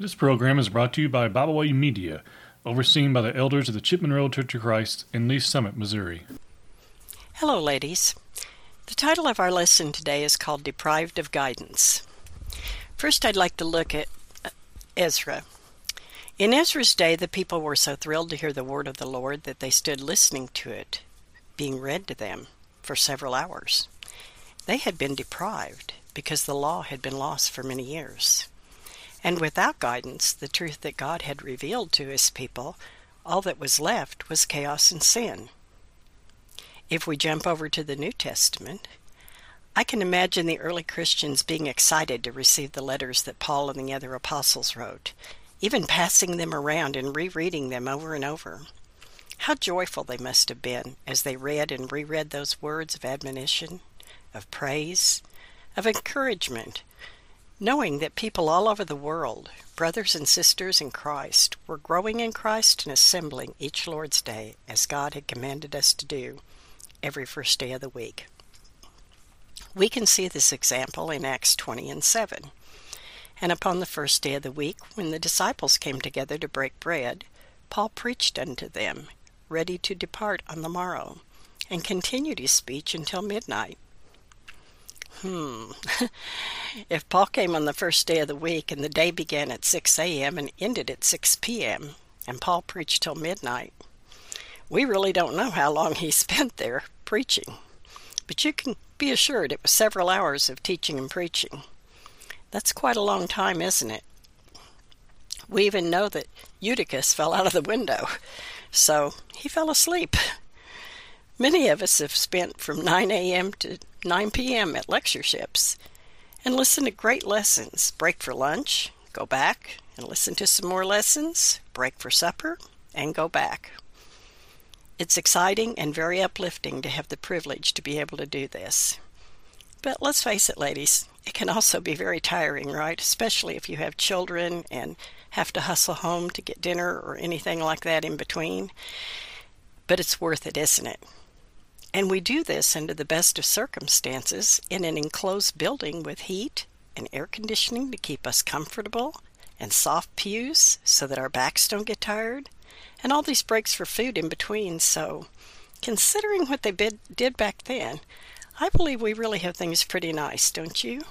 This program is brought to you by Bible Way Media, overseen by the elders of the Chipman Road Church of Christ in Lee's Summit, Missouri. Hello, ladies. The title of our lesson today is called Deprived of Guidance. First, I'd like to look at uh, Ezra. In Ezra's day, the people were so thrilled to hear the word of the Lord that they stood listening to it being read to them for several hours. They had been deprived because the law had been lost for many years. And without guidance, the truth that God had revealed to his people, all that was left was chaos and sin. If we jump over to the New Testament, I can imagine the early Christians being excited to receive the letters that Paul and the other apostles wrote, even passing them around and rereading them over and over. How joyful they must have been as they read and reread those words of admonition, of praise, of encouragement, knowing that people all over the world, brothers and sisters in Christ, were growing in Christ and assembling each Lord's Day as God had commanded us to do every first day of the week. We can see this example in Acts 20 and 7. And upon the first day of the week, when the disciples came together to break bread, Paul preached unto them, ready to depart on the morrow, and continued his speech until midnight. Hmm. if Paul came on the first day of the week and the day began at 6 a.m. and ended at 6 p.m., and Paul preached till midnight, we really don't know how long he spent there preaching. But you can be assured it was several hours of teaching and preaching. That's quite a long time, isn't it? We even know that Eutychus fell out of the window, so he fell asleep. Many of us have spent from 9 a.m. to 9 p.m. at lectureships and listened to great lessons, break for lunch, go back and listen to some more lessons, break for supper, and go back. It's exciting and very uplifting to have the privilege to be able to do this. But let's face it, ladies, it can also be very tiring, right? Especially if you have children and have to hustle home to get dinner or anything like that in between. But it's worth it, isn't it? And we do this under the best of circumstances in an enclosed building with heat and air conditioning to keep us comfortable and soft pews so that our backs don't get tired and all these breaks for food in between. So, considering what they did back then, I believe we really have things pretty nice, don't you?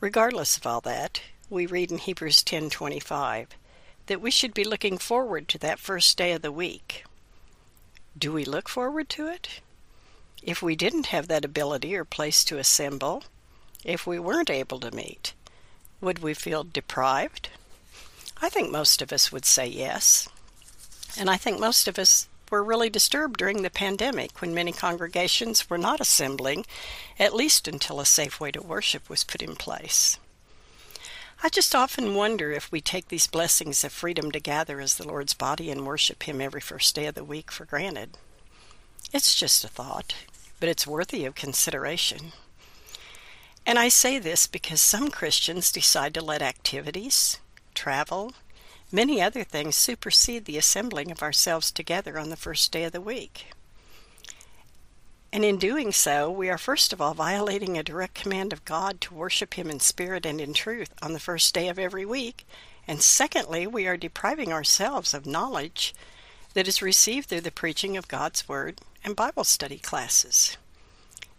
Regardless of all that, we read in Hebrews 10:25 that we should be looking forward to that first day of the week. Do we look forward to it? If we didn't have that ability or place to assemble, if we weren't able to meet, would we feel deprived? I think most of us would say yes. And I think most of us were really disturbed during the pandemic when many congregations were not assembling, at least until a safe way to worship was put in place. I just often wonder if we take these blessings of freedom to gather as the Lord's body and worship Him every first day of the week for granted. It's just a thought, but it's worthy of consideration. And I say this because some Christians decide to let activities, travel, many other things supersede the assembling of ourselves together on the first day of the week. And in doing so, we are first of all violating a direct command of God to worship Him in spirit and in truth on the first day of every week. And secondly, we are depriving ourselves of knowledge that is received through the preaching of God's Word and Bible study classes.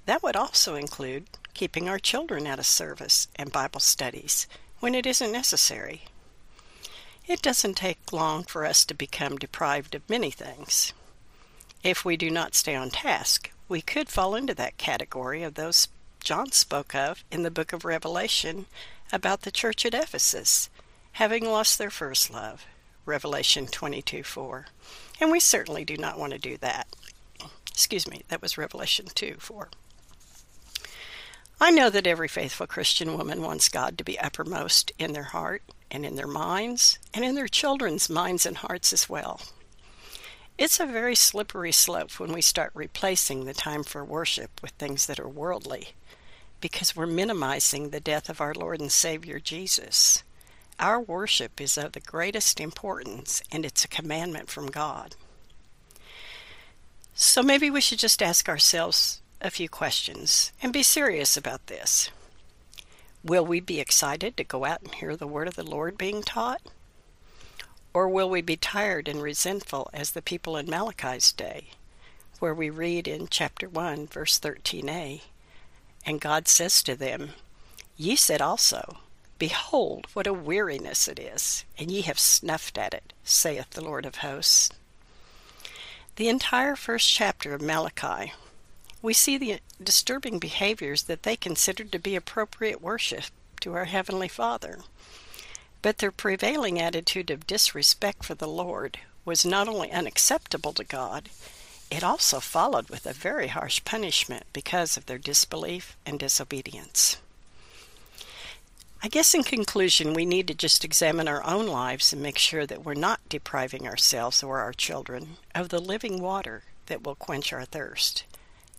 That would also include keeping our children out of service and Bible studies when it isn't necessary. It doesn't take long for us to become deprived of many things. If we do not stay on task, we could fall into that category of those John spoke of in the book of Revelation about the church at Ephesus, having lost their first love. Revelation 22 4. And we certainly do not want to do that. Excuse me, that was Revelation 2 4. I know that every faithful Christian woman wants God to be uppermost in their heart and in their minds and in their children's minds and hearts as well. It's a very slippery slope when we start replacing the time for worship with things that are worldly, because we're minimizing the death of our Lord and Savior Jesus. Our worship is of the greatest importance, and it's a commandment from God. So maybe we should just ask ourselves a few questions and be serious about this. Will we be excited to go out and hear the word of the Lord being taught? Or will we be tired and resentful as the people in Malachi's day, where we read in chapter 1, verse 13a, and God says to them, Ye said also, Behold, what a weariness it is, and ye have snuffed at it, saith the Lord of hosts. The entire first chapter of Malachi, we see the disturbing behaviors that they considered to be appropriate worship to our Heavenly Father. But their prevailing attitude of disrespect for the Lord was not only unacceptable to God, it also followed with a very harsh punishment because of their disbelief and disobedience. I guess in conclusion, we need to just examine our own lives and make sure that we're not depriving ourselves or our children of the living water that will quench our thirst,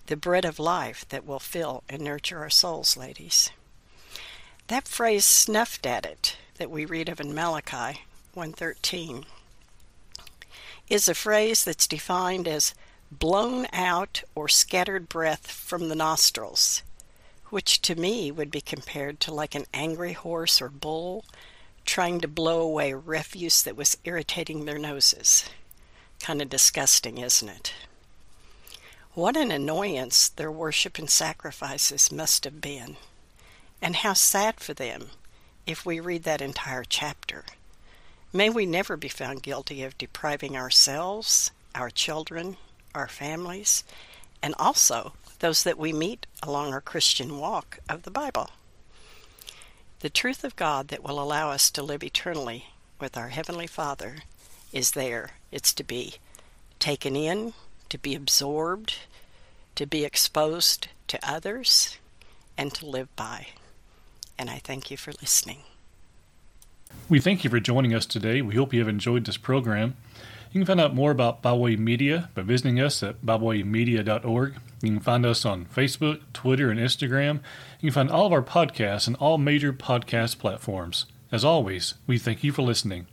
the bread of life that will fill and nurture our souls, ladies. That phrase snuffed at it that we read of in Malachi 113 is a phrase that's defined as blown out or scattered breath from the nostrils, which to me would be compared to like an angry horse or bull trying to blow away refuse that was irritating their noses. Kind of disgusting, isn't it? What an annoyance their worship and sacrifices must have been, and how sad for them if we read that entire chapter. May we never be found guilty of depriving ourselves, our children, our families, and also those that we meet along our Christian walk of the Bible. The truth of God that will allow us to live eternally with our Heavenly Father is there. It's to be taken in, to be absorbed, to be exposed to others, and to live by. And I thank you for listening. We thank you for joining us today. We hope you have enjoyed this program. You can find out more about Bible Way Media by visiting us at biblewaymedia.org. You can find us on Facebook, Twitter, and Instagram. You can find all of our podcasts on all major podcast platforms. As always, we thank you for listening.